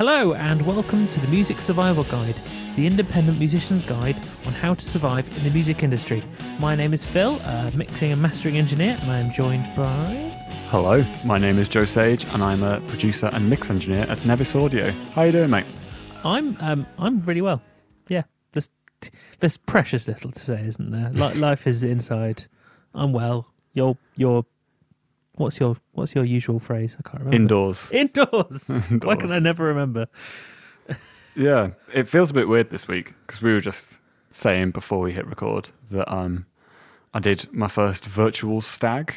Hello, and welcome to the Music Survival Guide, the independent musician's guide on how to survive in the music industry. My name is Phil, a mixing and mastering engineer, and I am joined by. Hello, my name is Joe Sage, and I'm a producer and mix engineer at Nevis Audio. How you doing, mate? I'm um, I'm really well. Yeah, there's there's precious little to say, isn't there? Li- life is inside. I'm well. You're you're. What's your What's your usual phrase? I can't remember. Indoors. Indoors. Why can I never remember? Yeah, it feels a bit weird this week because we were just saying before we hit record that um, I did my first virtual stag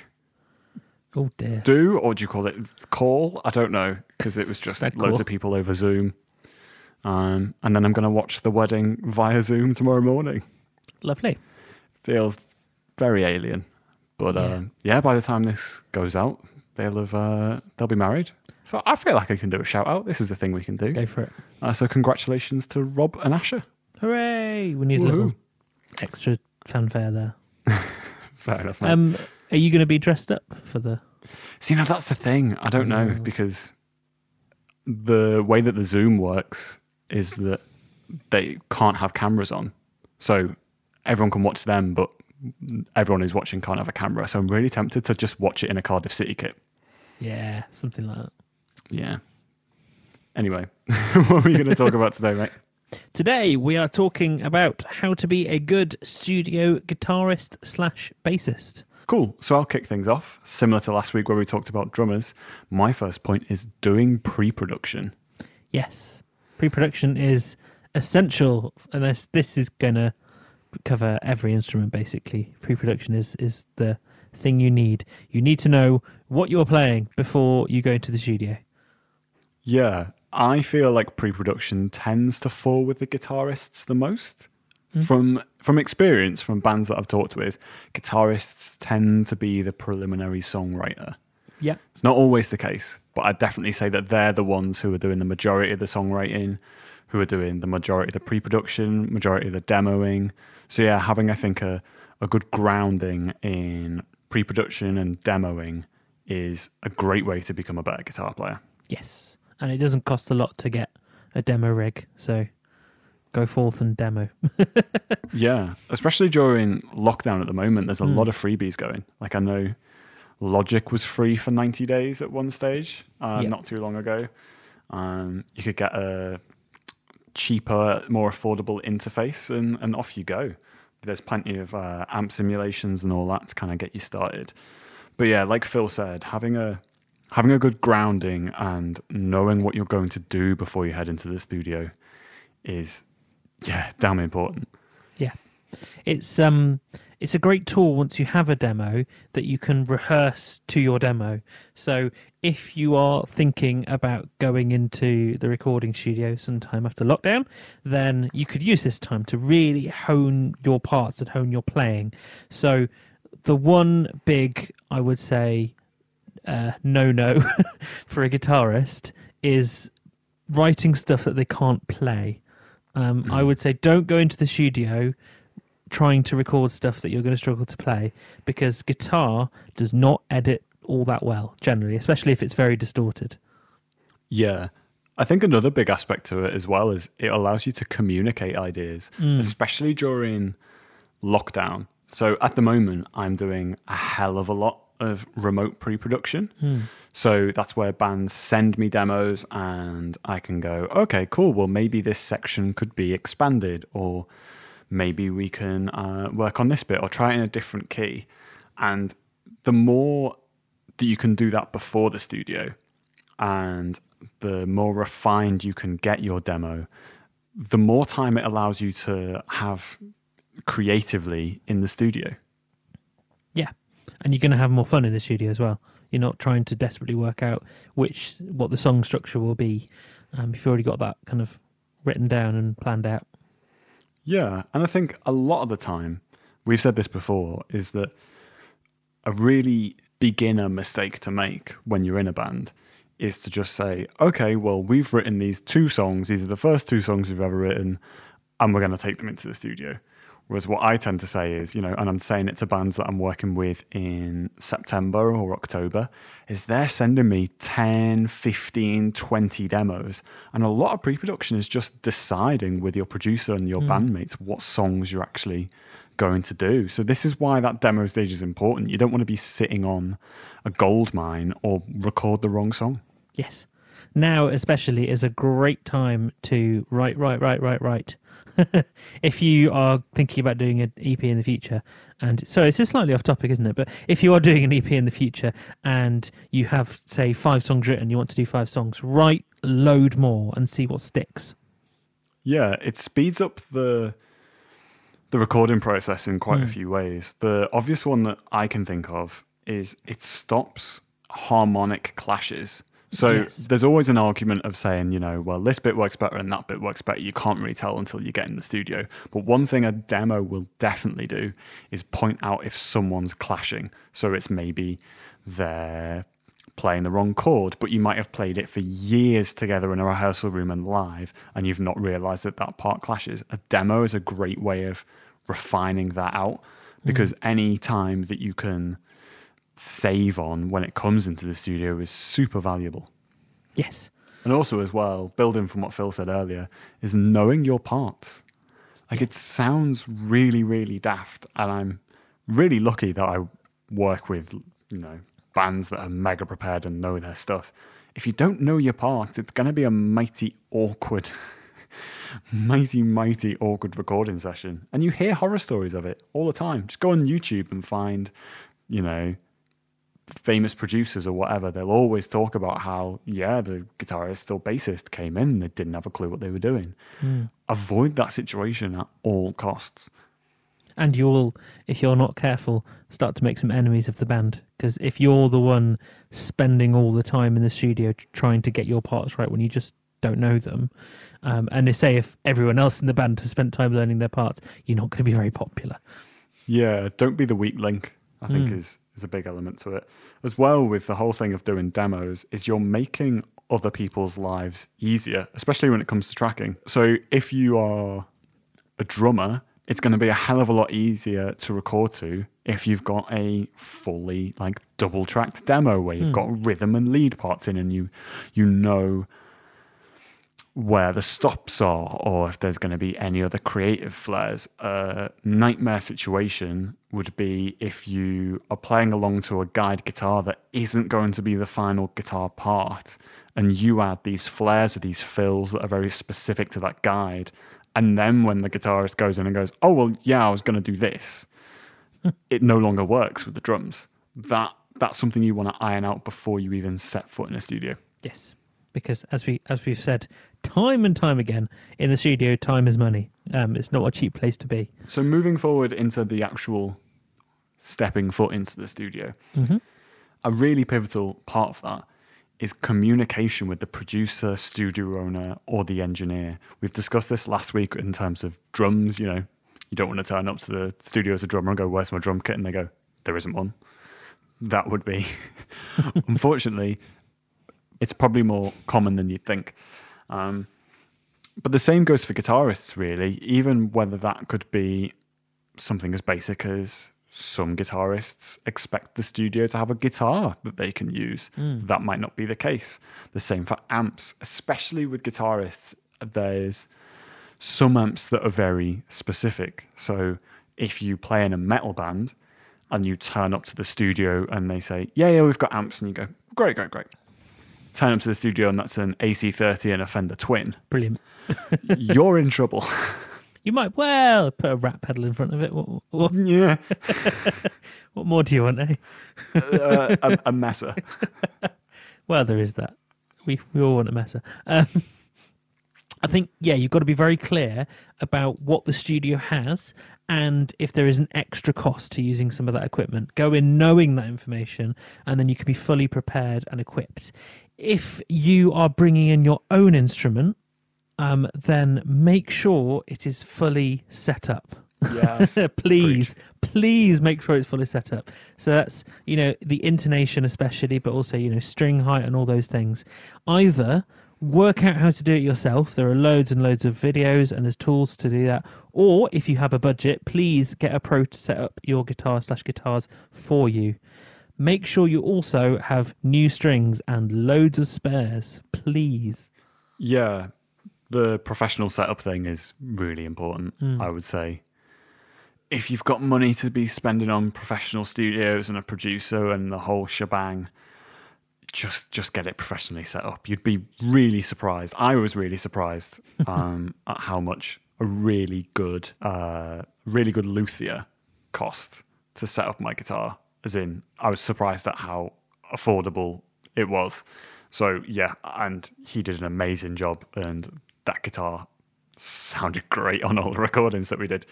Oh dear. do, or do you call it call? I don't know because it was just loads call. of people over Zoom. Um, and then I'm going to watch the wedding via Zoom tomorrow morning. Lovely. Feels very alien, but Yeah. um, yeah, by the time this goes out, they'll have uh, they'll be married. So I feel like I can do a shout out. This is a thing we can do. Go for it. Uh, so congratulations to Rob and Asher. Hooray! We need a little extra fanfare there. Fair enough. mate. Um, are you going to be dressed up for the? See, now that's the thing. I don't know Mm. because the way that the Zoom works is that they can't have cameras on. So everyone can watch them, but everyone who's watching can't have a camera. So I'm really tempted to just watch it in a Cardiff City kit. Yeah, something like that. Yeah. Anyway, what are we going to talk about today, mate? Today we are talking about how to be a good studio guitarist slash bassist. Cool. So I'll kick things off. Similar to last week where we talked about drummers, my first point is doing pre production. Yes, pre-production is essential, and this this is going to cover every instrument basically. Pre-production is is the thing you need. You need to know what you're playing before you go into the studio. Yeah, I feel like pre-production tends to fall with the guitarists the most. Hmm. From from experience, from bands that I've talked with, guitarists tend to be the preliminary songwriter. Yeah, It's not always the case, but I'd definitely say that they're the ones who are doing the majority of the songwriting, who are doing the majority of the pre-production, majority of the demoing. So yeah, having I think a, a good grounding in pre-production and demoing is a great way to become a better guitar player. yes, and it doesn't cost a lot to get a demo rig, so go forth and demo. Yeah, especially during lockdown at the moment, there's a Mm. lot of freebies going. Like I know Logic was free for 90 days at one stage, uh, Yeah. not too long ago. Um, you could get a cheaper, more affordable interface, and, and off you go. There's plenty of uh, amp simulations and all that to kind of get you started. But yeah, like Phil said, having a having a good grounding and knowing what you're going to do before you head into the studio is yeah, damn important. Yeah. It's um it's a great tool once you have a demo that you can rehearse to your demo. So if you are thinking about going into the recording studio sometime after lockdown, then you could use this time to really hone your parts and hone your playing. So the one big I would say uh, no no for a guitarist is writing stuff that they can't play. Um, I would say don't go into the studio trying to record stuff that you're going to struggle to play because guitar does not edit all that well generally, especially if it's very distorted. Yeah. I think another big aspect to it as well is it allows you to communicate ideas, mm. especially during lockdown. So at the moment, I'm doing a hell of a lot of remote pre production. Hmm. So that's where bands send me demos and I can go, okay, cool. Well, maybe this section could be expanded, or maybe we can uh, work on this bit or try it in a different key. And the more that you can do that before the studio, and the more refined you can get your demo, the more time it allows you to have creatively in the studio. Yeah. And you're going to have more fun in the studio as well. You're not trying to desperately work out which what the song structure will be. Um, you've already got that kind of written down and planned out. Yeah, and I think a lot of the time, we've said this before, is that a really beginner mistake to make when you're in a band is to just say, okay, well, we've written these two songs. These are the first two songs we've ever written, and we're going to take them into the studio. Whereas what I tend to say is, you know, and I'm saying it to bands that I'm working with in September or October, is they're sending me 10, 15, 20 demos. And a lot of pre production is just deciding with your producer and your mm. bandmates what songs you're actually going to do. So this is why that demo stage is important. You don't want to be sitting on a gold mine or record the wrong song. Yes. Now, especially, is a great time to write, write, write, write, write if you are thinking about doing an EP in the future, and so it's just slightly off topic, isn't it? But if you are doing an EP in the future and you have, say, five songs written, you want to do five songs, write load more and see what sticks. Yeah, it speeds up the the recording process in quite mm. a hmm. few ways. The obvious one that I can think of is it stops harmonic clashes. So yes. there's always an argument of saying, you know, well, this bit works better and that bit works better. You can't really tell until you get in the studio. But one thing a demo will definitely do is point out if someone's clashing. So it's maybe they're playing the wrong chord, but you might have played it for years together in a rehearsal room and live, and you've not realized that that part clashes. A demo is a great way of refining that out because mm. any time that you can save on when it comes into the studio is super valuable. Yes. And also, as well, building from what Phil said earlier, is knowing your parts. Like it sounds really, really daft, and I'm really lucky that I work with you know bands that are mega prepared and know their stuff. If you don't know your parts, it's going to be a mighty awkward, mighty, mighty awkward recording session. And you hear horror stories of it all the time. Just go on YouTube and find, you know, famous producers or whatever, they'll always talk about how, yeah, the guitarist or bassist came in, they didn't have a clue what they were doing. Mm. Avoid that situation at all costs. And you'll, if you're not careful, start to make some enemies of the band. Because if you're the one spending all the time in the studio trying to get your parts right when you just don't know them, um, and they say if everyone else in the band has spent time learning their parts, you're not going to be very popular. Yeah, don't be the weak link. I think mm. is is a big element to it. As well with the whole thing of doing demos is you're making other people's lives easier, especially when it comes to tracking. So if you are a drummer, it's going to be a hell of a lot easier to record to if you've got a fully like double tracked demo where you've mm. got rhythm and lead parts in and you you know where the stops are or if there's going to be any other creative flares. A nightmare situation would be if you are playing along to a guide guitar that isn't going to be the final guitar part and you add these flares or these fills that are very specific to that guide. And then when the guitarist goes in and goes, oh, well, yeah, I was going to do this, it no longer works with the drums. That That's something you want to iron out before you even set foot in a studio. Yes because as we as we've said time and time again in the studio, time is money. Um, it's not a cheap place to be. So moving forward into the actual stepping foot into the studio, mm-hmm. a really pivotal part of that is communication with the producer, studio owner, or the engineer. We've discussed this last week in terms of drums. You know, you don't want to turn up to the studio as a drummer and go, "Where's my drum kit?" and they go, "There isn't one." That would be, unfortunately, it's probably more common than you'd think. Um, but the same goes for guitarists, really, even whether that could be something as basic as some guitarists expect the studio to have a guitar that they can use. Mm. That might not be the case. The same for amps, especially with guitarists. There's some amps that are very specific. So if you play in a metal band and you turn up to the studio and they say, Yeah, yeah, we've got amps, and you go, Great, great, great turn up to the studio and that's an AC30 and a Fender Twin. Brilliant. you're in trouble. You might well put a rat pedal in front of it. What, what? Yeah. what more do you want, eh? uh, a, a Mesa. well, there is that. We we all want a Mesa. Um, I think yeah, you've got to be very clear about what the studio has and if there is an extra cost to using some of that equipment. Go in knowing that information, and then you can be fully prepared and equipped. If you are bringing in your own instrument, um, then make sure it is fully set up. Yes. please, please make sure it's fully set up. So that's, you know, the intonation especially, but also, you know, string height and all those things. Either work out how to do it yourself. There are loads and loads of videos and there's tools to do that. Or if you have a budget, please get a pro to set up your guitar slash guitars for you. Make sure you also have new strings and loads of spares, please. Yeah, the professional setup thing is really important, hmm. I would say. If you've got money to be spending on professional studios and a producer and the whole shebang, just just get it professionally set up. You'd be really surprised. I was really surprised um, at how much a really good, uh, really good luthier cost to set up my guitar. As in, I was surprised at how affordable it was. So yeah, and he did an amazing job, and that guitar sounded great on all the recordings that we did.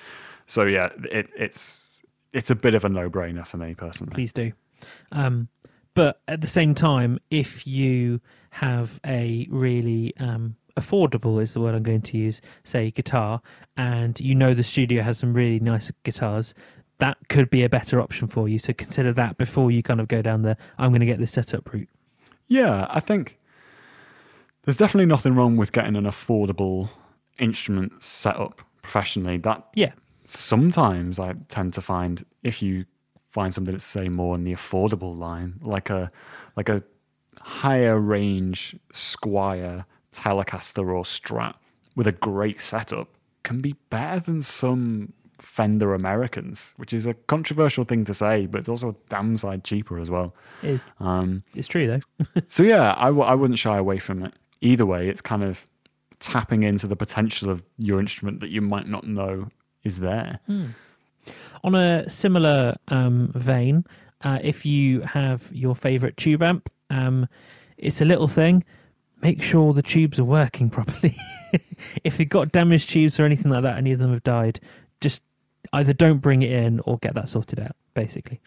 So yeah, it, it's it's a bit of a no brainer for me personally. Please do. Um, but at the same time, if you have a really um, affordable is the word I'm going to use, say guitar, and you know the studio has some really nice guitars, that could be a better option for you. So consider that before you kind of go down the I'm going to get this setup route. Yeah, I think there's definitely nothing wrong with getting an affordable instrument set up professionally. That Yeah, sometimes I tend to find if you find something that's say more in the affordable line, like a like a higher range Squier Telecaster or Strat with a great setup can be better than some Fender Americans, which is a controversial thing to say, but it's also damn side cheaper as well. it is, Um, it's true though. so yeah, I w- I wouldn't shy away from it. Either way, it's kind of tapping into the potential of your instrument that you might not know is there. On a similar um, vein, uh, if you have your favorite tube amp, um, it's a little thing. Make sure the tubes are working properly. if you've got damaged tubes or anything like that, any of them have died, just either don't bring it in or get that sorted out, basically.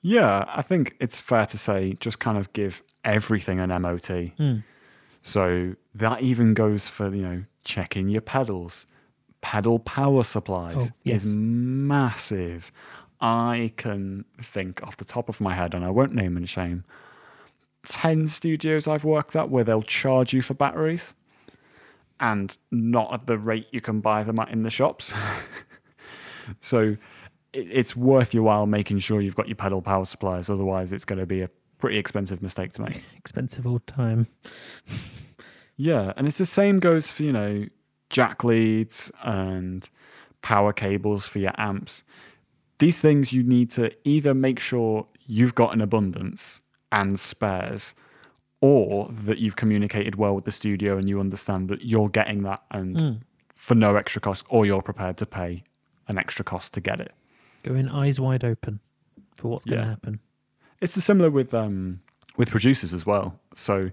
Yeah, I think it's fair to say just kind of give everything an MOT. So that even goes for, you know, checking your pedals. Pedal power supplies Oh, yes. is massive. I can think off the top of my head, and I won't name and shame, 10 studios I've worked at where they'll charge you for batteries and not at the rate you can buy them at in the shops. so it's worth your while making sure you've got your pedal power supplies. Otherwise, it's going to be a pretty expensive mistake to make. Expensive all the time. Yeah, and it's the same goes for you know jack leads and power cables for your amps. These things you need to either make sure you've got an abundance and spares, or that you've communicated well with the studio and you understand that you're getting that and for no extra cost, or you're prepared to pay an extra cost to get it. Go in eyes wide open for what's going to happen. It's similar with um, with producers as well. So,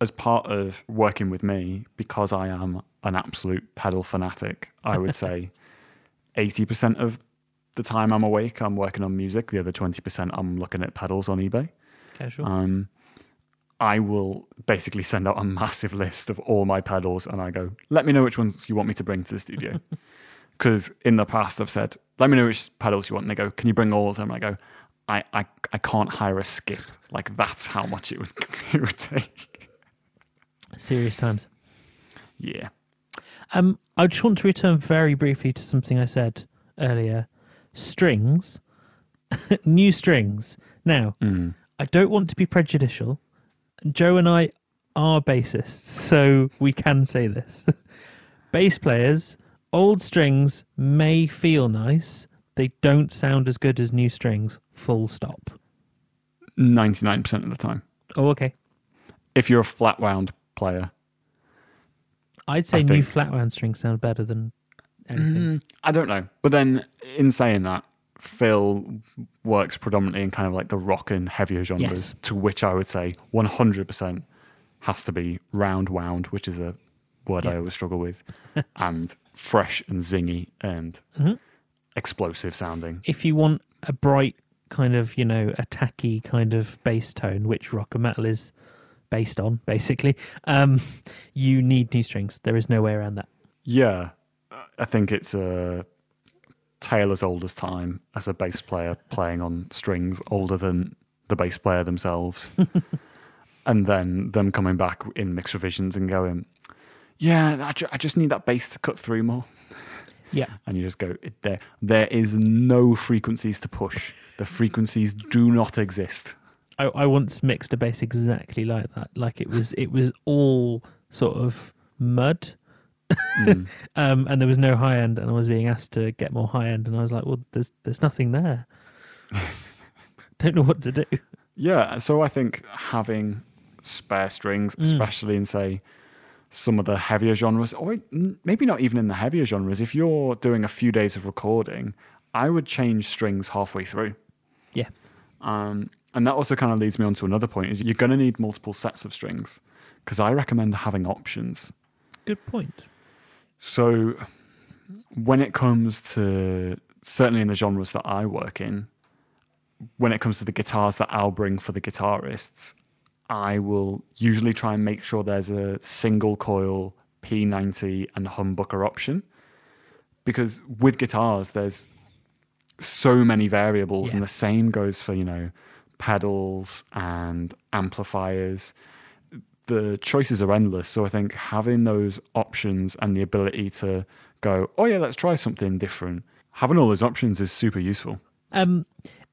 as part of working with me, because I am an absolute pedal fanatic, I would say eighty percent of the time I'm awake, I'm working on music. The other twenty percent, I'm looking at pedals on eBay. Casual. Um, I will basically send out a massive list of all my pedals, and I go, "Let me know which ones you want me to bring to the studio." Because in the past, I've said, "Let me know which pedals you want," and they go, "Can you bring all of them?" I go, "I, I, I can't hire a skip. Like that's how much it would it would take." Serious times. Yeah, Um, I just want to return very briefly to something I said earlier. Strings, new strings. Now, I don't want to be prejudicial. Joe and I are bassists, so we can say this. Bass players, old strings may feel nice. They don't sound as good as new strings. Full stop. ninety nine percent of the time. Oh, okay. If you're a flat wound player, I'd say I new think- flat wound strings sound better than anything. I don't know. But then, in saying that, Phil works predominantly in kind of like the rock and heavier genres, Yes. to which I would say 100% has to be round wound, which is a word I always struggle with, and fresh and zingy and Mm-hmm. explosive sounding. if you want a bright kind of you know attacky kind of bass tone which rock and metal is based on basically um you need new strings there is no way around that Yeah, I think it's a tale as old as time as a bass player playing on strings older than the bass player themselves. and then them coming back in mixed revisions and going, yeah, I, ju- I just need that bass to cut through more. Yeah. And you just go, there, there is no frequencies to push. The frequencies do not exist. I, I once mixed a bass exactly like that. Like it was it was all sort of mud. Mm. um, and there was no high end and I was being asked to get more high end and I was like, Well there's there's nothing there. Don't know what to do. Yeah, so I think having spare strings, Mm. especially in say some of the heavier genres, or maybe not even in the heavier genres, if you're doing a few days of recording, I would change strings halfway through. Yeah. Um, and that also kind of leads me on to another point: is you're going to need multiple sets of strings because I recommend having options. Good point. So when it comes to certainly in the genres that I work in, when it comes to the guitars that I'll bring for the guitarists, I will usually try and make sure there's a single coil P90 and humbucker option. Because with guitars, there's so many variables, and the same goes for, you know, pedals and amplifiers the choices are endless. So I think having those options and the ability to go, oh yeah, let's try something different. Having all those options is super useful. Um,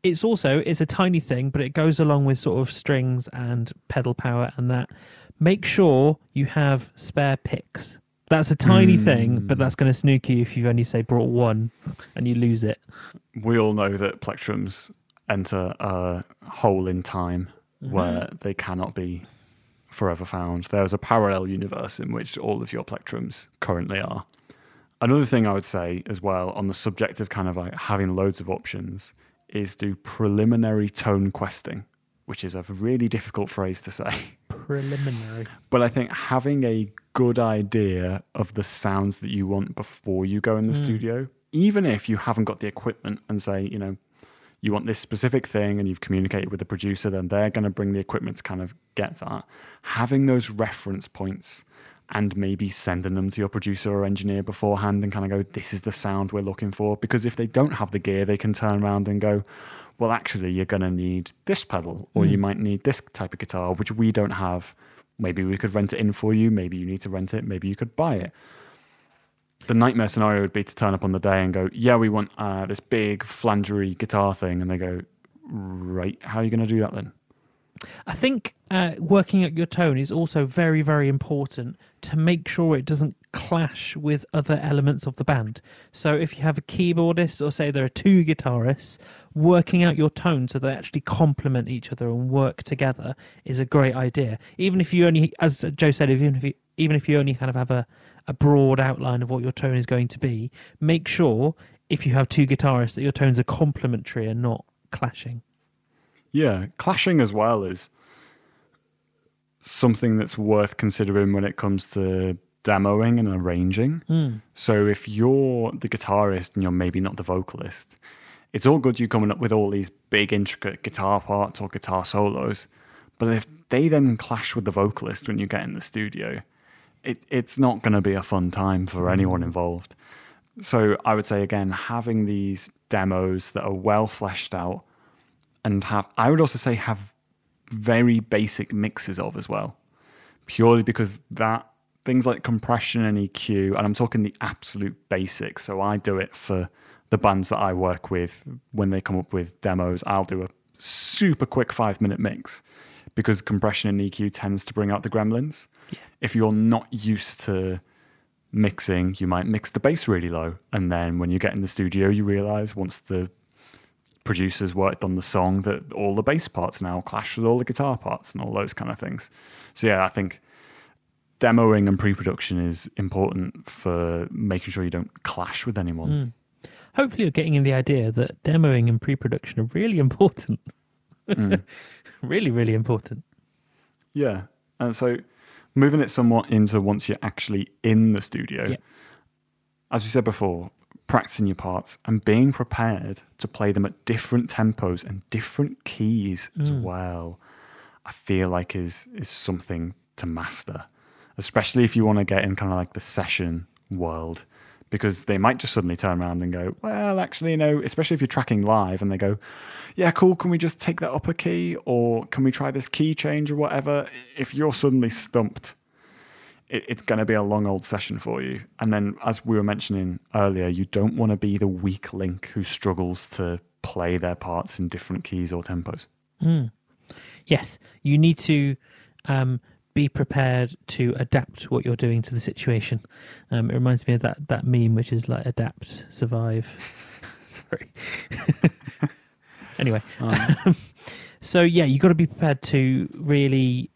it's also it's a tiny thing, but it goes along with sort of strings and pedal power and that. Make sure you have spare picks. That's a tiny thing, but that's going to snook you if you've only say brought one and you lose it. We all know that plectrums enter a hole in time mm-hmm. where they cannot be forever found. There's a parallel universe in which all of your plectrums currently are. Another thing I would say as well on the subject of kind of like having loads of options is do preliminary tone questing, which is a really difficult phrase to say. Preliminary. But I think having a good idea of the sounds that you want before you go in the mm. studio, even if you haven't got the equipment and say, you know, you want this specific thing and you've communicated with the producer, then they're going to bring the equipment to kind of get that. Having those reference points and maybe sending them to your producer or engineer beforehand and kind of go, this is the sound we're looking for. Because if they don't have the gear, they can turn around and go, well, actually, you're going to need this pedal or hmm. you might need this type of guitar, which we don't have. Maybe we could rent it in for you. Maybe you need to rent it. Maybe you could buy it. The nightmare scenario would be to turn up on the day and go, yeah, we want uh, this big flangery guitar thing. And they go, right, how are you going to do that then? I think uh, working at your tone is also very, very important to make sure it doesn't clash with other elements of the band. So if you have a keyboardist, or say there are two guitarists, working out your tone so they actually complement each other and work together is a great idea. Even if you only, as Joe said, even if you, even if you only kind of have a, a broad outline of what your tone is going to be, make sure if you have two guitarists that your tones are complementary and not clashing. Yeah, clashing as well is something that's worth considering when it comes to demoing and arranging. Hmm. So if you're the guitarist and you're maybe not the vocalist, it's all good you coming up with all these big intricate guitar parts or guitar solos, but if they then clash with the vocalist when you get in the studio, it, it's not going to be a fun time for mm. anyone involved. So I would say again, having these demos that are well fleshed out and have I would also say have very basic mixes of as well. Purely because that things like compression and EQ, and I'm talking the absolute basics. So I do it for the bands that I work with when they come up with demos. I'll do a super quick five minute mix because compression and EQ tends to bring out the gremlins. If you're not used to mixing, you might mix the bass really low. And then when you get in the studio, you realize once the producers worked on the song that all the bass parts now clash with all the guitar parts and all those kind of things. So yeah, I think demoing and pre-production is important for making sure you don't clash with anyone. Hmm. Hopefully, you're getting in the idea that demoing and pre-production are really important. Hmm. really, really important. Yeah. And so moving it somewhat into once you're actually in the studio, Yeah. as you said before, practicing your parts and being prepared to play them at different tempos and different keys as mm. well, I feel like is is something to master, especially if you want to get in kind of like the session world, because they might just suddenly turn around and go, well, actually, no, especially if you're tracking live and they go, yeah, cool, can we just take that upper key or can we try this key change or whatever? If you're suddenly stumped, it, it's going to be a long old session for you. And then, as we were mentioning earlier, you don't want to be the weak link who struggles to play their parts in different keys or tempos. Yes, you need to um, be prepared to adapt what you're doing to the situation. Um, it reminds me of that that meme, which is like adapt, survive. Sorry. anyway, Um, so yeah, you got to be prepared to really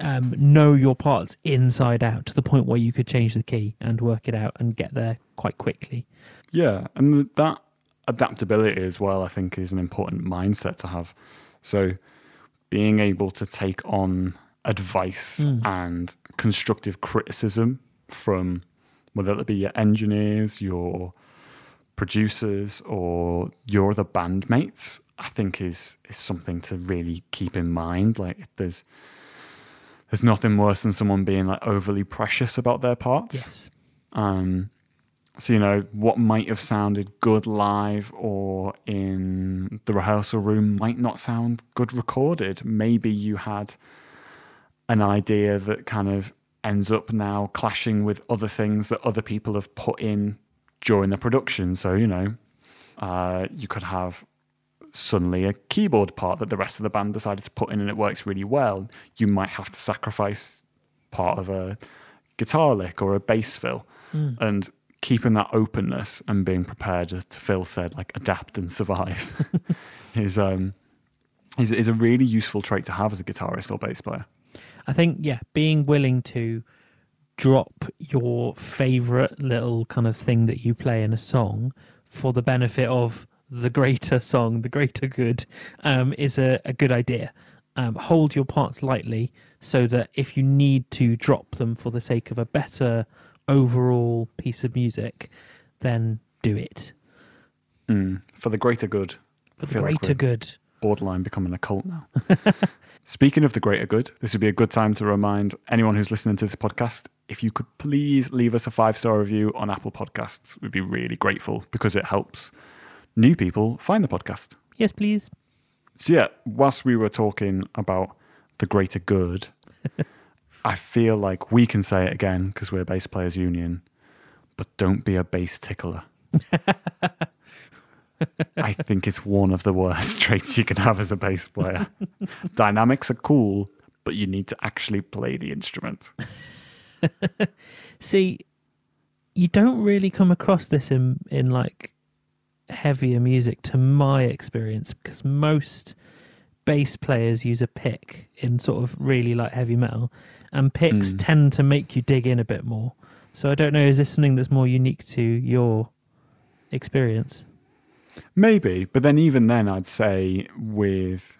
um, know your parts inside out to the point where you could change the key and work it out and get there quite quickly. Yeah, and that adaptability as well, I think, is an important mindset to have. So, being able to take on advice and constructive criticism from whether it be your engineers, your producers, or your other bandmates, I think is is something to really keep in mind. Like, there's there's nothing worse than someone being like overly precious about their parts. Yes. Um, so you know what might have sounded good live or in the rehearsal room might not sound good recorded. Maybe you had an idea that kind of ends up now clashing with other things that other people have put in during the production. So you know, uh, you could have suddenly a keyboard part that the rest of the band decided to put in and it works really well. You might have to sacrifice part of a guitar lick or a bass fill and keeping that openness and being prepared as to Phil said like adapt and survive is um is, is a really useful trait to have as a guitarist or bass player I think yeah, being willing to drop your favorite little kind of thing that you play in a song for the benefit of the greater song, the greater good, um, is a, a good idea. Um, hold your parts lightly so that if you need to drop them for the sake of a better overall piece of music, then do it mm. for the greater good for the feel like greater good. Borderline becoming a cult now speaking of the greater good this would be a good time to remind anyone who's listening to this podcast if you could please leave us a five star review on apple podcasts we'd be really grateful because it helps new people find the podcast Yes, please. So yeah, whilst we were talking about the greater good, I feel like we can say it again because we're bass players union, but don't be a bass tickler. I think it's one of the worst traits you can have as a bass player. Dynamics are cool, but you need to actually play the instrument. See, you don't really come across this in in like heavier music, to my experience, because most bass players use a pick in sort of really like heavy metal, and picks Mm. tend to make you dig in a bit more. So I don't know, is this something that's more unique to your experience? Maybe, but then even then, I'd say with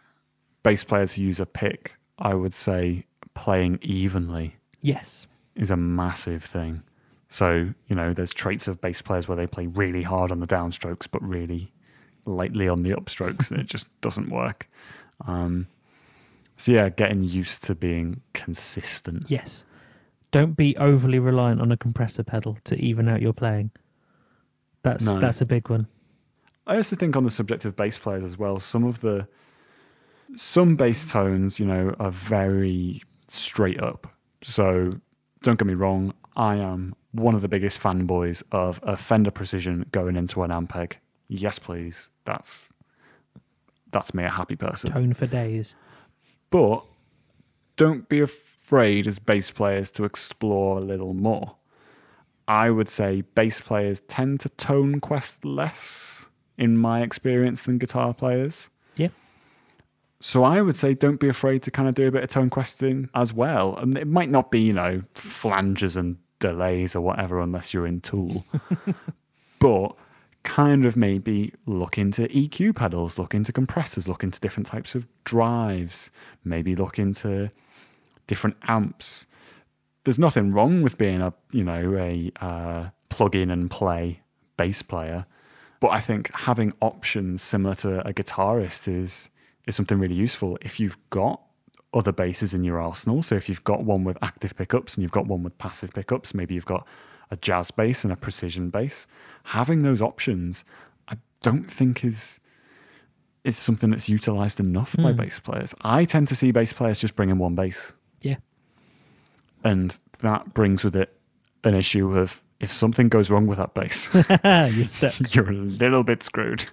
bass players who use a pick, I would say playing evenly Yes. is a massive thing. So, you know, there's traits of bass players where they play really hard on the downstrokes, but really lightly on the upstrokes, and it just doesn't work. Um, so, yeah, getting used to being consistent. Yes. Don't be overly reliant on a compressor pedal to even out your playing. That's No. that's a big one. I also think on the subject of bass players as well, some of the some bass tones, you know, are very straight up. So don't get me wrong, I am one of the biggest fanboys of a Fender Precision going into an Ampeg. Yes, please. That's that's me a happy person. Tone for days. But don't be afraid as bass players to explore a little more. I would say bass players tend to tone quest less in my experience than guitar players. Yeah. So I would say don't be afraid to kind of do a bit of tone questing as well. And it might not be, you know, flanges and delays or whatever unless you're in Tool. but kind of maybe look into EQ pedals, look into compressors, look into different types of drives, maybe look into different amps. There's nothing wrong with being a, you know, a uh, plug in and play bass player. But I think having options similar to a guitarist is is something really useful if you've got other basses in your arsenal. So if you've got one with active pickups and you've got one with passive pickups, maybe you've got a jazz bass and a precision bass. Having those options, I don't think is is something that's utilized enough by hmm. bass players. I tend to see bass players just bring in one bass, Yeah. and that brings with it an issue of if something goes wrong with that bass, You're you're a little bit screwed.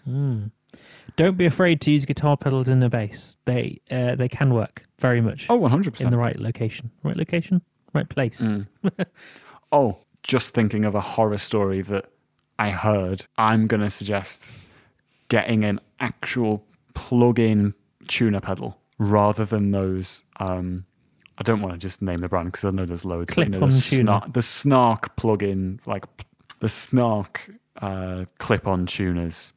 Don't be afraid to use guitar pedals in the bass. They uh, they can work very much Oh, 100%. in the right location. Right location, right place. Oh, just thinking of a horror story that I heard. I'm going to suggest getting an actual plug-in tuner pedal rather than those. Um, I don't want to just name the brand because I know there's loads. but, you know, the, tuner. snark, the Snark plug-in, like the Snark uh, clip-on tuners.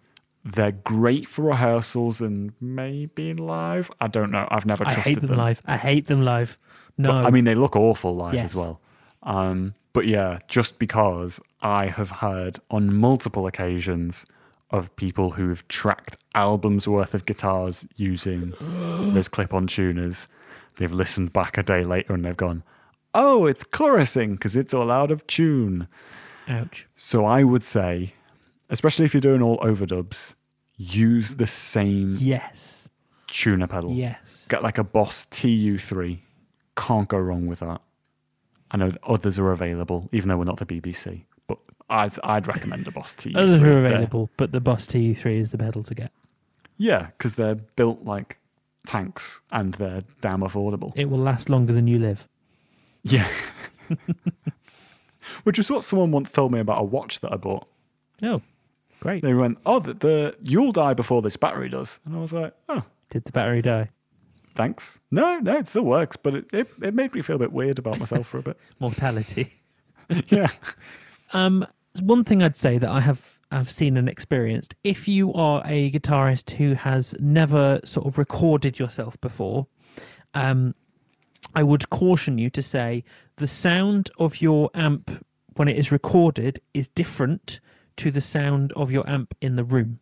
They're great for rehearsals and maybe in live. I don't know. I've never I trusted hate them, live. I hate them live. No, but, I mean, they look awful live Yes. as well. Um, but yeah, just because I have heard on multiple occasions of people who've tracked albums worth of guitars using those clip-on tuners, they've listened back a day later and they've gone, "Oh, it's chorusing because it's all out of tune." ouch. So I would say, especially if you're doing all overdubs, use the same Yes, tuner pedal. yes. Get like a Boss TU3. Can't go wrong with that. I know others are available, even though we're not the BBC. But I'd I'd recommend a Boss TU3. Others are available, but the Boss TU3 is the pedal to get. Yeah, because they're built like tanks and they're damn affordable. It will last longer than you live. Yeah. Which is what someone once told me about a watch that I bought. Oh, great. They went, "Oh, the, the you'll die before this battery does," and I was like, "Oh, Did the battery die? thanks." No, no, it still works, but it, it, it made me feel a bit weird about myself for a bit. Mortality. yeah. Um, one thing I'd say that I have I've seen and experienced. If you are a guitarist who has never sort of recorded yourself before, um, I would caution you to say the sound of your amp when it is recorded is different to the sound of your amp in the room.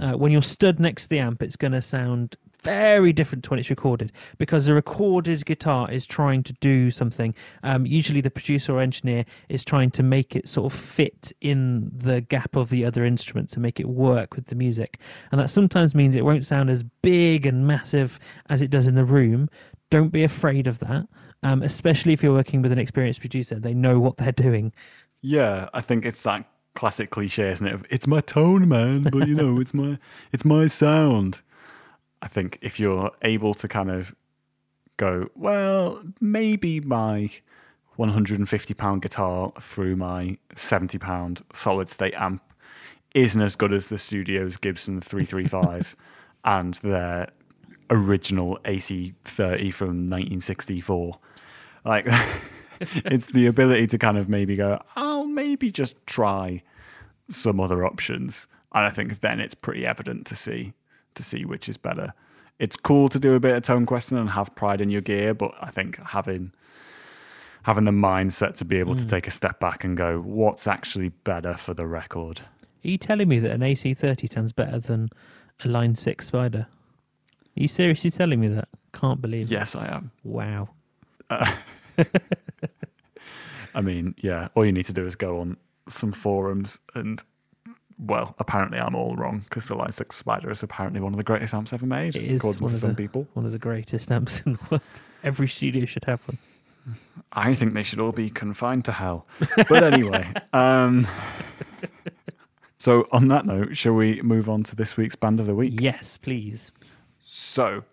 Uh, when you're stood next to the amp, it's going to sound very different to when it's recorded because the recorded guitar is trying to do something. Um, usually, the producer or engineer is trying to make it sort of fit in the gap of the other instruments and make it work with the music. And that sometimes means it won't sound as big and massive as it does in the room. Don't be afraid of that, um, especially if you're working with an experienced producer. They know what they're doing. Yeah, I think it's that classic cliche, isn't it? It's my tone, man, but you know, it's my it's my sound. I think if you're able to kind of go, well, maybe my 150 pound guitar through my 70 pound solid state amp isn't as good as the studio's Gibson 335 and their original AC30 from 1964. Like it's the ability to kind of maybe go, I'll maybe just try some other options. And I think then it's pretty evident to see to see which is better. It's cool to do a bit of tone questing and have pride in your gear, but I think having having the mindset to be able to hmm. take a step back and go, what's actually better for the record? Are you telling me that an AC30 sounds better than a Line 6 Spider? Are you seriously telling me that? Can't believe it. Yes, I am. Wow. Uh, I mean, yeah, all you need to do is go on some forums and well, apparently I'm all wrong because the Line 6 Spider is apparently one of the greatest amps ever made, It is according one to of some the- people. One of the greatest amps in the world. Every studio should have one. I think they should all be confined to hell. But anyway, um, so on that note, shall we move on to this week's band of the week? Yes, please. So,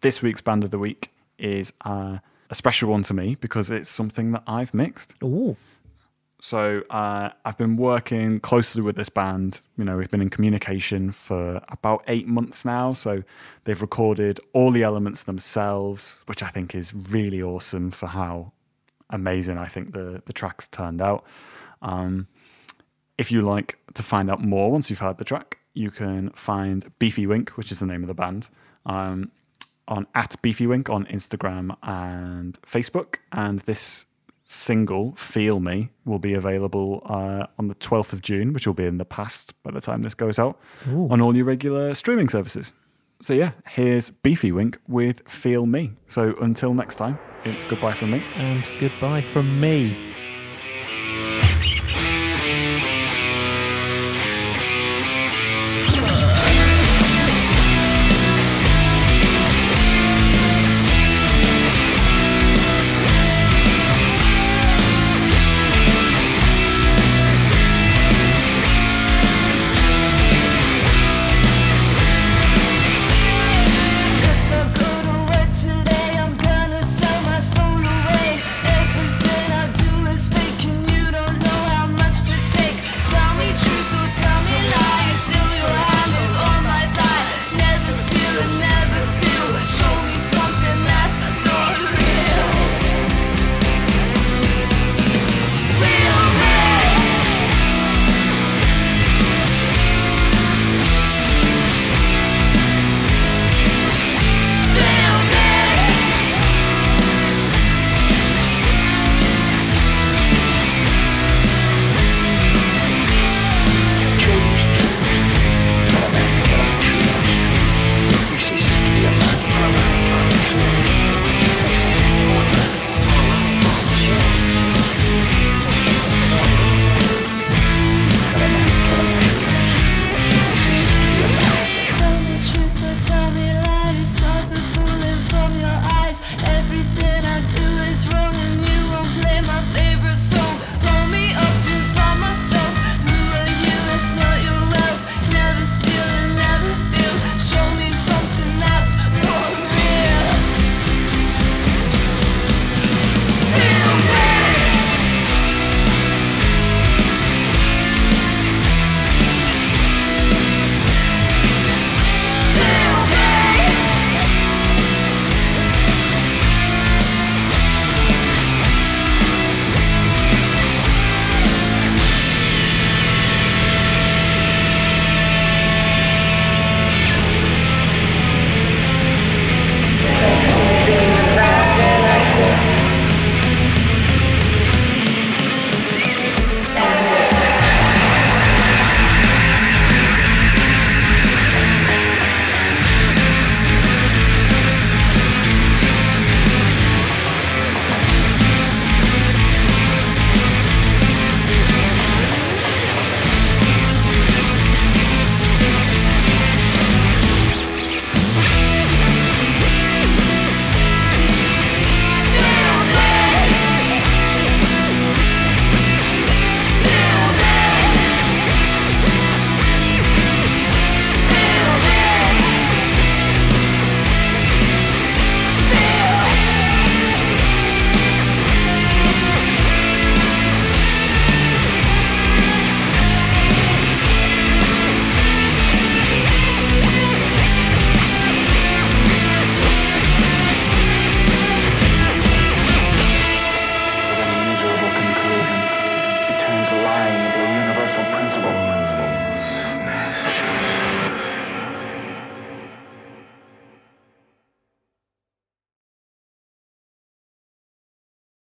this week's band of the week is uh, a special one to me because it's something that I've mixed. Oh, So uh, I've been working closely with this band. You know, we've been in communication for about eight months now. So they've recorded all the elements themselves, which I think is really awesome for how amazing I think the the tracks turned out. Um, if you like to find out more once you've heard the track, you can find Beefywink, which is the name of the band, um, on at Beefywink on Instagram and Facebook. And this single, Feel Me, will be available uh, on the 12th of June, which will be in the past by the time this goes out, Ooh. on all your regular streaming services. So, yeah, here's Beefywink with Feel Me. So, until next time, it's goodbye from me. and goodbye from me.